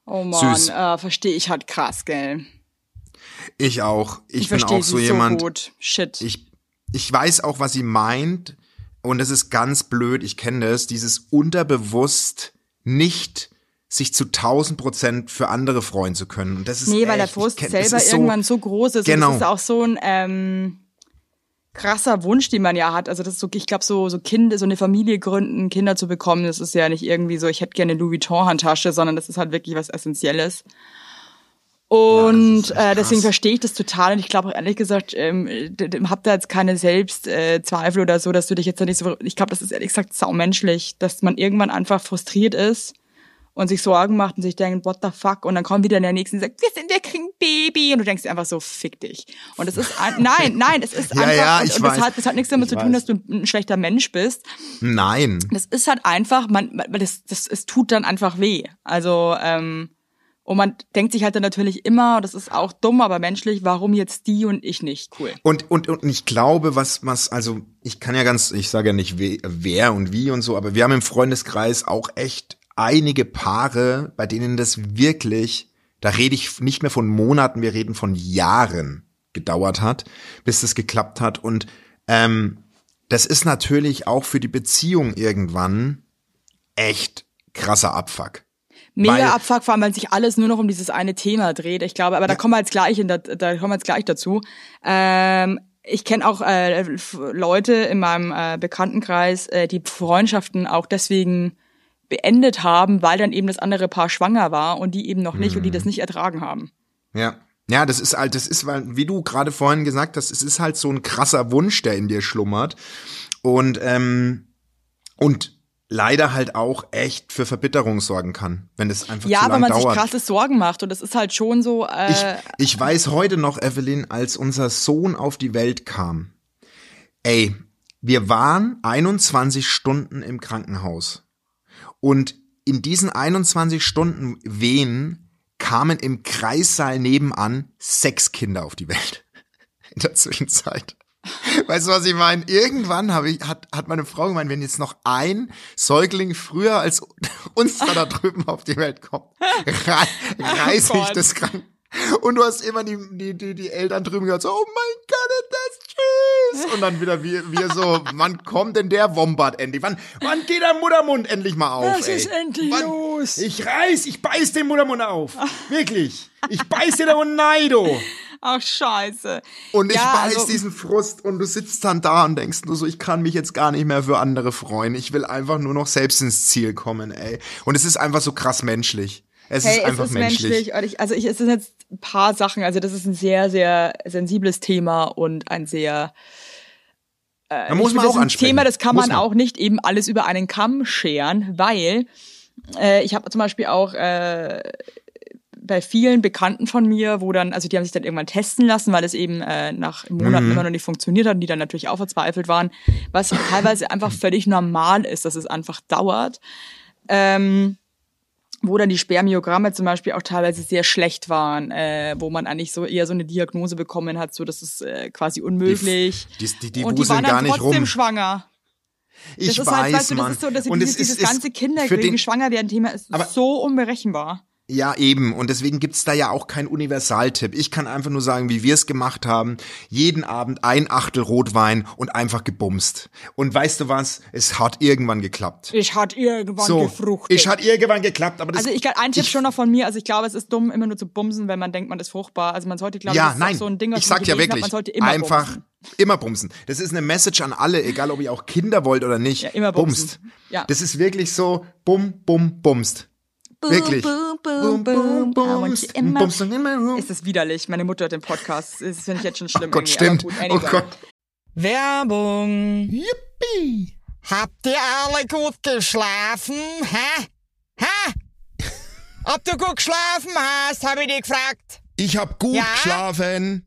Oh Mann, Süß. äh, verstehe ich halt krass, gell? Ich auch. Ich, Ich, bin auch so jemand. so. Shit. ich, ich weiß auch, was sie meint. Und es ist ganz blöd, ich kenne das, dieses unterbewusst nicht sich zu 1000 Prozent für andere freuen zu können. Und das ist nee, weil der echt, Frust kenn- selber so- irgendwann so groß ist. Genau. Und das ist auch so ein ähm, krasser Wunsch, den man ja hat. Also das ist so, ich glaube, so, so Kinder, so eine Familie gründen, Kinder zu bekommen, das ist ja nicht irgendwie so, ich hätte gerne eine Louis Vuitton-Handtasche, sondern das ist halt wirklich was Essentielles. Und echt äh, deswegen verstehe ich das total und ich glaube auch ehrlich gesagt, ähm, hab da jetzt keine Selbstzweifel äh, oder so, dass du dich jetzt da nicht so. Ich glaube, das ist ehrlich gesagt saumenschlich, dass man irgendwann einfach frustriert ist und sich Sorgen macht und sich denkt, what the fuck? Und dann kommt wieder der nächste und sagt, wir sind, wir kriegen Baby. Und du denkst dir einfach so, fick dich. Und es ist, ein, nein, nein, es ist Ja, einfach, ja, und, und das, hat, das hat nichts damit Ich zu tun, weiß. dass du ein schlechter Mensch bist. Nein. Das ist halt einfach, man, man das, das, es tut dann einfach weh. Also, ähm, und man denkt sich halt dann natürlich immer, das ist auch dumm, aber menschlich, warum jetzt die und ich nicht? Cool. Und, und, und ich glaube, was, was, also, ich kann ja ganz, ich sage ja nicht we- wer und wie und so, aber wir haben im Freundeskreis auch echt einige Paare, bei denen das wirklich, da rede ich nicht mehr von Monaten, wir reden von Jahren gedauert hat, bis das geklappt hat. Und ähm, das ist natürlich auch für die Beziehung irgendwann echt krasser Abfuck. Mega Abfuck, vor allem, weil sich alles nur noch um dieses eine Thema dreht. Ich glaube, aber da kommen wir jetzt gleich, in der, da kommen wir jetzt gleich dazu. Ähm, ich kenne auch äh, Leute in meinem äh, Bekanntenkreis, äh, die Freundschaften auch deswegen beendet haben, weil dann eben das andere Paar schwanger war und die eben noch nicht und die das Mhm. nicht ertragen haben. Ja. Ja, das ist halt, das ist, weil, wie du gerade vorhin gesagt hast, es ist halt so ein krasser Wunsch, der in dir schlummert. Und, ähm, und leider halt auch echt für Verbitterung sorgen kann, wenn es einfach Ja, zu lang man dauert. sich krasse Sorgen macht und das ist halt schon so. Äh, Ich, ich weiß heute noch, Evelyn, als unser Sohn auf die Welt kam. Ey, wir waren 21 Stunden im Krankenhaus. Und in diesen 21 Stunden Wehen kamen im Kreissaal nebenan sechs Kinder auf die Welt. In der Zwischenzeit. Weißt du, was ich meine? Irgendwann habe ich, hat, hat meine Frau gemeint, wenn jetzt noch ein Säugling früher als uns da, da drüben auf die Welt kommt, rei reiß ich Gott. das krank. Und du hast immer die, die, die, die Eltern drüben gehört, so, oh mein Gott, ist das tschüss. Und dann wieder wir, wir so, wann kommt denn der Wombat endlich? Wann, wann geht der Muttermund endlich mal auf? Was ey? ist endlich wann, los? Ich reiß, ich beiß den Muttermund auf. Wirklich. Ich beiß dir da und Neido. Ach scheiße. Und ich Ja, weiß also- diesen Frust und du sitzt dann da und denkst nur so, ich kann mich jetzt gar nicht mehr für andere freuen. Ich will einfach nur noch selbst ins Ziel kommen, ey. Und es ist einfach so krass menschlich. Es Hey, ist einfach es ist menschlich. menschlich. Ich, also ich, es sind jetzt ein paar Sachen. Also das ist ein sehr, sehr sensibles Thema und ein sehr Da muss man auch ansprechen. Thema, das kann Muss man, auch nicht eben alles über einen Kamm scheren, weil äh, ich habe zum Beispiel auch äh, bei vielen Bekannten von mir, wo dann, also die haben sich dann irgendwann testen lassen, weil es eben äh, nach Monaten immer noch nicht funktioniert hat und die dann natürlich auch verzweifelt waren, was teilweise einfach völlig normal ist, dass es einfach dauert. Ähm, wo dann die Spermiogramme zum Beispiel auch teilweise sehr schlecht waren, äh, wo man eigentlich so eher so eine Diagnose bekommen hat, so das ist äh, quasi unmöglich. Die, die, die und die waren dann trotzdem rum. schwanger. Ich das ist weiß, halt, weißt du, das Mann. ist so, dass und dieses, es ist, dieses ganze Kinderkriegen, den, schwanger werden Thema ist so unberechenbar. Ja, eben. Und deswegen gibt's da ja auch keinen Universaltipp. Ich kann einfach nur sagen, wie wir es gemacht haben. Jeden Abend ein Achtel Rotwein und einfach gebumst. Und weißt du was? Es hat irgendwann geklappt. Ich hat irgendwann So, gefruchtet. es hat irgendwann geklappt, aber das Also ich glaube, ein Tipp schon noch von mir, also ich glaube, es ist dumm, immer nur zu bumsen, wenn man denkt, man ist fruchtbar. Also man sollte, glaube ich, ja, ist nein, so ein Ding, was ich sag ja hat, wirklich, man sollte immer einfach bumsen. immer bumsen. Das ist eine Message an alle, egal ob ihr auch Kinder wollt oder nicht. Ja, immer bumsen. bumst. Ja. Das ist wirklich so, bum, bum, bumst. Wirklich. Boom, boom, boom, boom. Want bumst, you in my- room. Ist das widerlich? Meine Mutter hat den Podcast. Das finde ich jetzt schon schlimm. Oh Gott, stimmt. Gut, Oh. Gott. Werbung. Yippie! Habt ihr alle gut geschlafen? Hä? Hä? Ob du gut geschlafen hast, habe ich dich gefragt. Ich hab gut Ja? geschlafen.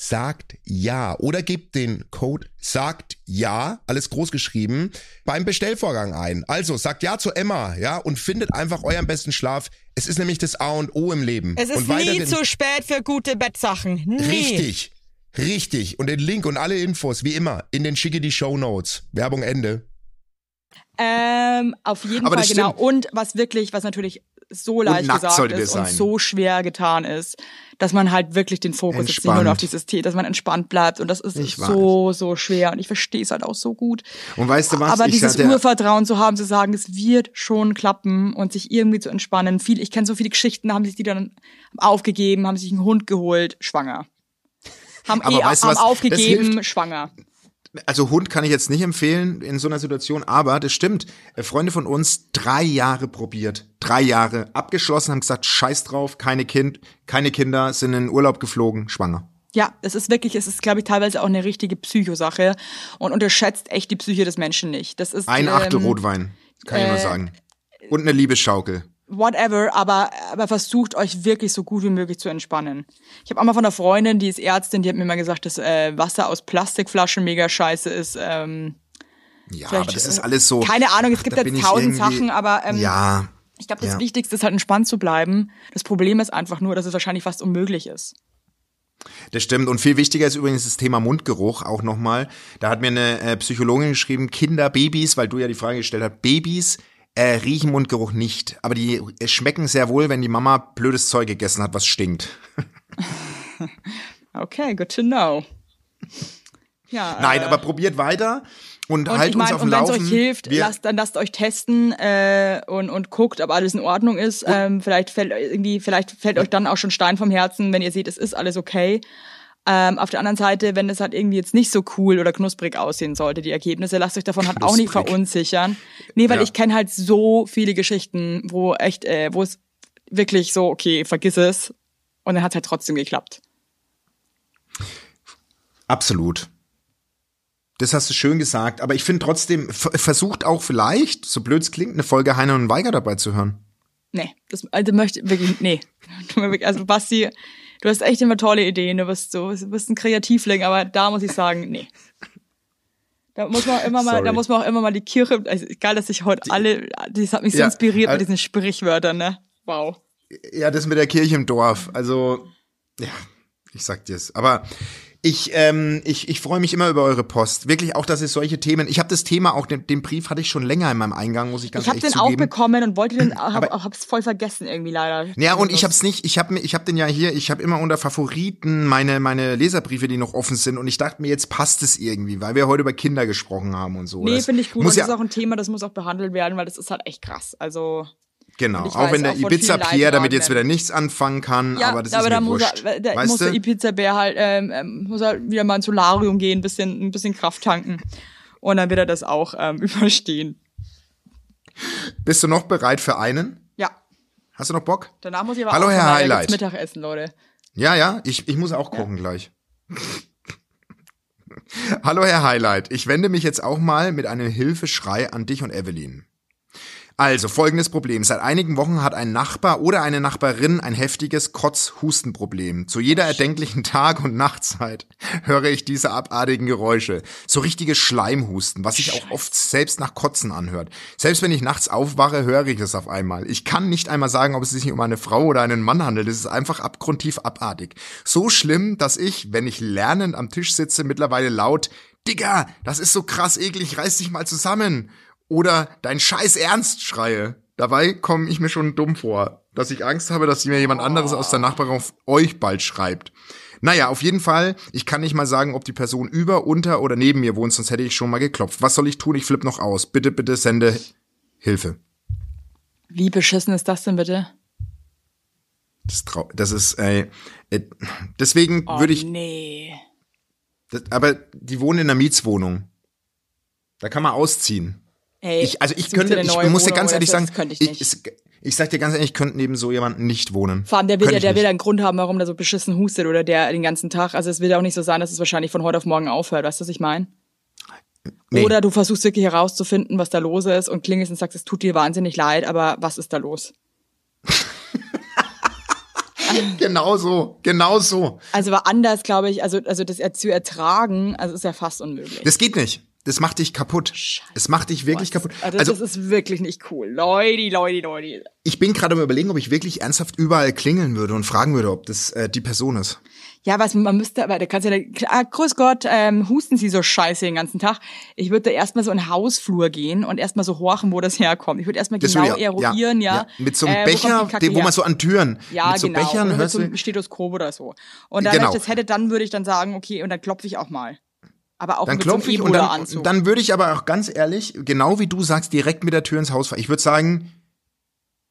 sagt ja oder gebt den Code sagt ja, alles groß geschrieben, beim Bestellvorgang ein. Also sagt ja zu Emma, ja, und findet einfach euren besten Schlaf. Es ist nämlich das A und O im Leben. Es ist und nie zu spät für gute Bettsachen. Nie. Richtig. Richtig. Und den Link und alle Infos, wie immer, in den schicke die Show Notes. Werbung Ende. Ähm, auf jeden Aber Fall, genau. stimmt. Und was wirklich, was natürlich so leicht gesagt ist und so schwer getan ist, dass man halt wirklich den Fokus jetzt nicht nur Entspannt. auf dieses Thema, dass man entspannt bleibt. Und das ist Ich so, so schwer. Und ich verstehe es halt auch so gut. Und weißt du was? Aber Ich dieses hatte- Urvertrauen zu haben, zu sagen, es wird schon klappen und sich irgendwie zu entspannen. Viel, ich kenne so viele Geschichten, haben sich die dann aufgegeben, haben sich einen Hund geholt, schwanger. Haben, eh, weißt du haben was? Aufgegeben, schwanger. Also Hund kann ich jetzt nicht empfehlen in so einer Situation, aber das stimmt. Äh, Freunde von uns drei Jahre probiert, drei Jahre abgeschlossen, haben gesagt, scheiß drauf, keine Kind, keine Kinder, sind in den Urlaub geflogen, schwanger. Ja, es ist wirklich, es ist, glaube ich, teilweise auch eine richtige Psychosache und unterschätzt echt die Psyche des Menschen nicht. Das ist Ein Achtel ähm, Rotwein, kann ich nur äh, sagen. Und eine Liebesschaukel. Whatever, aber, aber versucht euch wirklich so gut wie möglich zu entspannen. Ich habe auch mal von einer Freundin, die ist Ärztin, die hat mir mal gesagt, dass äh, Wasser aus Plastikflaschen mega scheiße ist. Ähm, Ja, aber das ist äh, alles so. keine Ahnung, es gibt da jetzt tausend Sachen, aber ähm, Ja, ich glaube, das ja. Wichtigste ist halt entspannt zu bleiben. Das Problem ist einfach nur, dass es wahrscheinlich fast unmöglich ist. Das stimmt. Und viel wichtiger ist übrigens das Thema Mundgeruch auch nochmal. Da hat mir eine äh, Psychologin geschrieben, Kinder, Babys, weil du ja die Frage gestellt hast, Babys äh, riechen Mundgeruch nicht. Aber die äh, schmecken sehr wohl, wenn die Mama blödes Zeug gegessen hat, was stinkt. Okay, good to know. Ja, Nein, äh, aber probiert weiter und, Und halt ich meine, uns auf und dem wenn es Laufen. euch hilft, lasst, dann lasst euch testen äh, und, und guckt, ob alles in Ordnung ist. Ähm, vielleicht fällt irgendwie, vielleicht fällt euch dann auch schon Stein vom Herzen, wenn ihr seht, es ist alles okay. Ähm, auf der anderen Seite, wenn es halt irgendwie jetzt nicht so cool oder knusprig aussehen sollte, die Ergebnisse, lasst euch davon halt auch nicht Knusprig. verunsichern. Nee, weil Ja. ich kenne halt so viele Geschichten, wo echt, äh, wo es wirklich so, okay, vergiss es. Und dann hat es halt trotzdem geklappt. Absolut. Das hast du schön gesagt, aber ich finde trotzdem, versucht auch vielleicht, so blöd es klingt, eine Folge Heiner und Weiger dabei zu hören. Nee, das also möchte wirklich, nee. Also Basti, du hast echt immer tolle Ideen, du bist so, du bist ein Kreativling, aber da muss ich sagen, nee. Da muss man immer mal, Sorry. da muss man auch immer mal die Kirche, also egal, dass ich heute alle, das hat mich so Ja, inspiriert äh, mit diesen Sprichwörtern, ne? Wow. Ja, das mit der Kirche im Dorf. Also, ja, ich sag dir's. Aber ich, ähm, ich, ich freue mich immer über eure Post. Wirklich auch, dass es solche Themen. Ich habe das Thema auch, den, den Brief hatte ich schon länger in meinem Eingang, muss ich ganz Ich habe ehrlich den auch bekommen und wollte den, hab, Aber- hab's voll vergessen irgendwie leider. Ja, und ich hab's nicht, ich hab mir, ich hab den ja hier, ich habe immer unter Favoriten meine meine Leserbriefe, die noch offen sind und ich dachte mir, jetzt passt es irgendwie, weil wir heute über Kinder gesprochen haben und so. Nee, Das finde ich gut. Muss und ja, das ist auch ein Thema, das muss auch behandelt werden, weil das ist halt echt krass. Also, genau, auch weiß wenn der auch von Ibiza vielen Pierre damit jetzt wieder nichts anfangen kann, ja, aber das aber ist da mir muss wurscht. er, da weißt muss der? Ibiza-Bär halt, ähm, ähm, muss er wieder mal ins Solarium gehen, ein bisschen, ein bisschen Kraft tanken. Und dann wird er das auch ähm, überstehen. Bist du noch bereit für einen? Ja. Hast du noch Bock? Danach muss ich aber Hallo, auch Herr Highlight. Mittagessen, Leute. Ja, ja, ich, ich muss auch kochen gleich. Hallo Herr Highlight, ich wende mich jetzt auch mal mit einem Hilfeschrei an dich und Evelyn. Also, folgendes Problem. Seit einigen Wochen hat ein Nachbar oder eine Nachbarin ein heftiges Kotz-Hustenproblem. Zu jeder erdenklichen Tag- und Nachtzeit höre ich diese abartigen Geräusche. So richtige Schleimhusten, was sich auch oft selbst nach Kotzen anhört. Selbst wenn ich nachts aufwache, höre ich es auf einmal. Ich kann nicht einmal sagen, ob es sich um eine Frau oder einen Mann handelt. Es ist einfach abgrundtief abartig. So schlimm, dass ich, wenn ich lernend am Tisch sitze, mittlerweile laut, Digga, das ist so krass eklig, reiß dich mal zusammen oder dein Scheiß Ernst schreie. Dabei komme ich mir schon dumm vor, dass ich Angst habe, dass mir jemand anderes aus der Nachbarin auf euch bald schreibt. Naja, auf jeden Fall, ich kann nicht mal sagen, ob die Person über, unter oder neben mir wohnt, sonst hätte ich schon mal geklopft. Was soll ich tun? Ich flipp noch aus. Bitte, bitte sende Hilfe. Wie beschissen ist das denn bitte? Das, das ist, äh, äh, deswegen Oh, würde ich, nee. das, aber die wohnen in einer Mietswohnung. Da kann man ausziehen. Ey, Ich, also ich könnte, ich muss dir ganz ehrlich sagen, ich ich, nicht. ich, ich sag dir ganz ehrlich, ich könnte neben so jemanden nicht wohnen. Vor allem, der will ja, der will einen Grund haben, warum der so beschissen hustet oder der den ganzen Tag. Also es wird ja auch nicht so sein, dass es wahrscheinlich von heute auf morgen aufhört, weißt du, was ich meine? Nee. Oder du versuchst wirklich herauszufinden, was da los ist und klingelst und sagst, es tut dir wahnsinnig leid, aber was ist da los? Genau so, genau so. Also war anders, glaube ich, also, also das zu ertragen, also ist ja fast unmöglich. Das geht nicht. Das macht dich kaputt. Es macht dich wirklich kaputt. Also, Also das ist wirklich nicht cool. Leute, Leute, Leute. ich bin gerade am überlegen, ob ich wirklich ernsthaft überall klingeln würde und fragen würde, ob das äh, die Person ist. Ja, was man müsste, aber da kannst du ja, ah, grüß Gott, ähm, husten Sie so scheiße den ganzen Tag. Ich würde da erstmal so in den Hausflur gehen und erstmal so horchen, wo das herkommt. Ich würde erstmal genau würde ich- eruieren, ja. Mit so einem äh, wo Becher, wo her? man so an Türen, Ja, mit so genau. Bechern oder mit hörst so einem Stethoskop oder so. Und dann, Genau. wenn ich das hätte, dann würde ich dann sagen, okay, und dann klopfe ich auch mal. Aber auch dann mit so einem klopfe ich und dann, dann würde ich aber auch ganz ehrlich, genau wie du sagst, direkt mit der Tür ins Haus fahren. Ich würde sagen,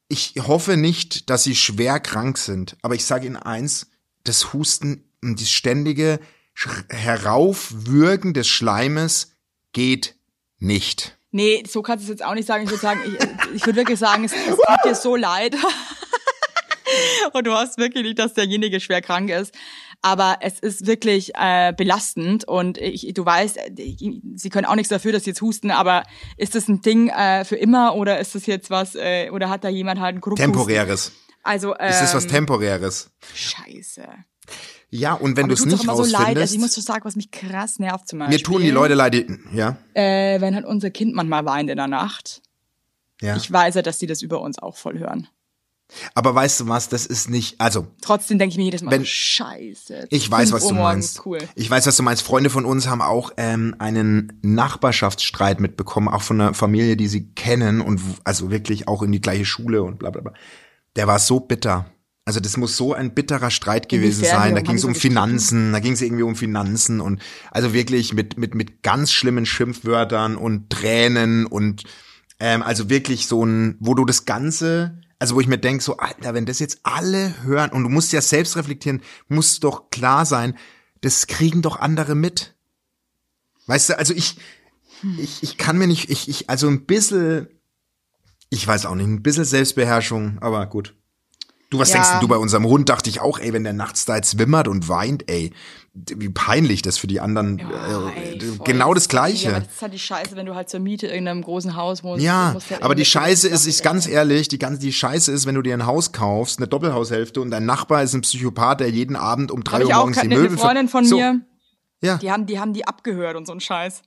ich hoffe nicht, dass sie schwer krank sind, aber ich sage Ihnen eins, das Husten und das ständige Heraufwürgen des Schleimes geht nicht. Nee, so kannst du es jetzt auch nicht sagen. Ich würde sagen, ich, ich würde wirklich sagen, es, es tut dir so leid. Und du hast wirklich nicht, dass derjenige schwer krank ist. Aber es ist wirklich äh, belastend und ich, du weißt, äh, sie können auch nichts dafür, dass sie jetzt husten, aber ist das ein Ding äh, für immer oder ist das jetzt was, äh, oder hat da jemand halt einen Grupphusten? Temporäres. Also, ähm, Es ist was Temporäres. Scheiße. Ja, und wenn du es nicht immer so leid. rausfindest, Also ich muss so sagen, was mich krass nervt zum Beispiel. mir tun die Leute leid, ja, Äh, wenn halt unser Kind manchmal weint in der Nacht. ja. Ich weiß ja, dass die das über uns auch voll hören. Aber weißt du was, das ist nicht, also Trotzdem denke ich mir jedes Mal, Wenn- scheiße. Ich weiß, 5 was Uhr du meinst. Cool. Ich weiß, was du meinst. Freunde von uns haben auch ähm, einen Nachbarschaftsstreit mitbekommen, auch von einer Familie, die sie kennen und also wirklich auch in die gleiche Schule und bla bla bla. Der war so bitter. Also das muss so ein bitterer Streit gewesen sein. Da ging es um? Finanzen, da ging es irgendwie um Finanzen und also wirklich mit mit mit ganz schlimmen Schimpfwörtern und Tränen und ähm, also wirklich so ein, wo du das Ganze, also wo ich mir denk so, Alter, wenn das jetzt alle hören und du musst ja selbst reflektieren, muss doch klar sein, das kriegen doch andere mit. Weißt du, also ich, ich, ich kann mir nicht, ich, ich, also ein bisschen, ich weiß auch nicht, ein bisschen Selbstbeherrschung, aber gut. Du, was Ja. denkst denn du bei unserem Hund? Dachte ich auch, ey, wenn der nachts da jetzt wimmert und weint, ey, wie peinlich das für die anderen, Ja, äh, ey, voll. genau das Ja, Gleiche. aber das ist halt die Scheiße, wenn du halt zur Miete in irgendeinem großen Haus wohnst. Ja, musst aber die Scheiße ist, ist ganz ehrlich, die ganze, die Scheiße ist, wenn du dir ein Haus kaufst, eine Doppelhaushälfte und dein Nachbar ist ein Psychopath, der jeden Abend um drei Hab Uhr ich morgens die Möbel eine Freundin von so, mir, Ja, die haben, die haben die abgehört und so ein Scheiß.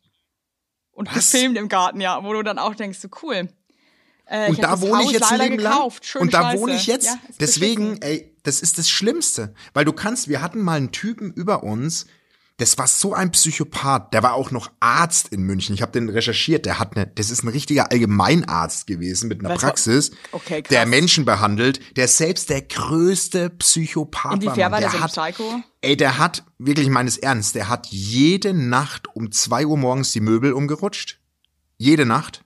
Und Was? gefilmt im Garten, ja, wo du dann auch denkst, so cool. Äh, Und da wohne ich jetzt ein Leben lang. Und da scheiße. wohne ich jetzt. Ja, Deswegen, ey, das ist das Schlimmste. Weil du kannst, wir hatten mal einen Typen über uns, das war so ein Psychopath. Der war auch noch Arzt in München. Ich habe den recherchiert. Der hat eine, das ist ein richtiger Allgemeinarzt gewesen mit einer Was Praxis, Okay, der Menschen behandelt, der selbst der größte Psychopath Inwiefern war. der ein hat, Psycho? Ey, der hat, wirklich meines Ernst, der hat jede Nacht um zwei Uhr morgens die Möbel umgerutscht. Jede Nacht.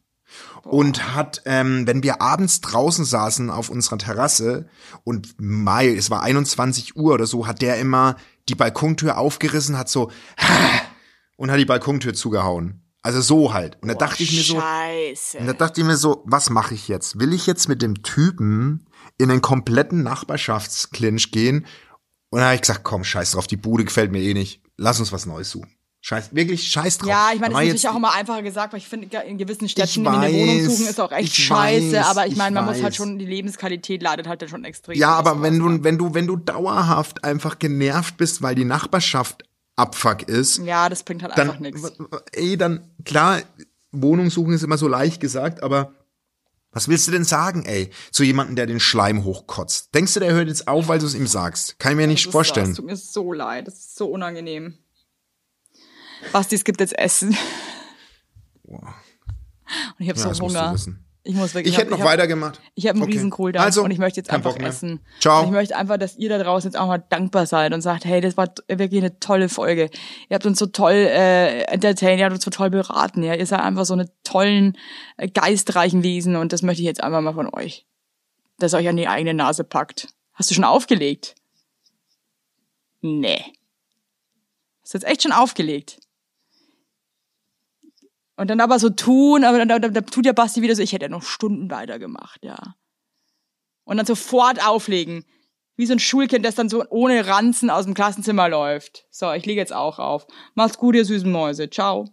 Und hat, ähm, wenn wir abends draußen saßen auf unserer Terrasse und Mai, es war 21 Uhr oder so, hat der immer die Balkontür aufgerissen, hat so und hat die Balkontür zugehauen. Also so halt. Und da dachte ich mir so, Scheiße. und da dachte ich mir so, was mache ich jetzt? Will ich jetzt mit dem Typen in einen kompletten Nachbarschaftsklinch gehen? Und dann habe ich gesagt, komm, scheiß drauf, die Bude gefällt mir eh nicht. Lass uns was Neues suchen. Scheiß, wirklich scheiß drauf. Ja, ich meine, Da das ist natürlich auch immer einfacher gesagt, weil ich finde, in gewissen Städten in eine Wohnung weiß, suchen ist auch echt scheiße, weiß, aber ich ich meine, man muss halt weiß. schon, die Lebensqualität leidet halt dann schon extrem. Ja, aber wenn du, wenn du, wenn du dauerhaft einfach genervt bist, weil die Nachbarschaft Abfuck ist? Ja, das bringt halt dann, einfach nichts. ey, dann, klar, Wohnung suchen ist immer so leicht gesagt, aber was willst du denn sagen, ey, zu jemandem, der den Schleim hochkotzt? Denkst du, der hört jetzt auf, weil du es ihm sagst? Kann ich mir nicht Das ist- vorstellen. Das tut mir so leid, das ist so unangenehm. Basti, es gibt jetzt Essen. Und ich habe Ja, so Hunger. Ich muss wirklich. Ich hätte noch hab- weitergemacht. Ich habe einen Okay. riesen Kohldampf Also, und ich möchte jetzt einfach essen. Ciao. Und ich möchte einfach, dass ihr da draußen jetzt auch mal dankbar seid und sagt, hey, das war wirklich eine tolle Folge. Ihr habt uns so toll äh, entertained, ihr habt uns so toll beraten. Ja, ihr seid einfach so eine tollen, äh, geistreichen Wesen und das möchte ich jetzt einfach mal von euch, dass ihr euch an die eigene Nase packt. Hast du schon aufgelegt? Nee. Hast du jetzt echt schon aufgelegt? Und dann aber so tun, aber dann, dann, dann tut der Basti wieder so, ich hätte ja noch Stunden weitergemacht, ja. Und dann sofort auflegen. Wie so ein Schulkind, das dann so ohne Ranzen aus dem Klassenzimmer läuft. So, ich lege jetzt auch auf. Macht's gut, ihr süßen Mäuse. Ciao.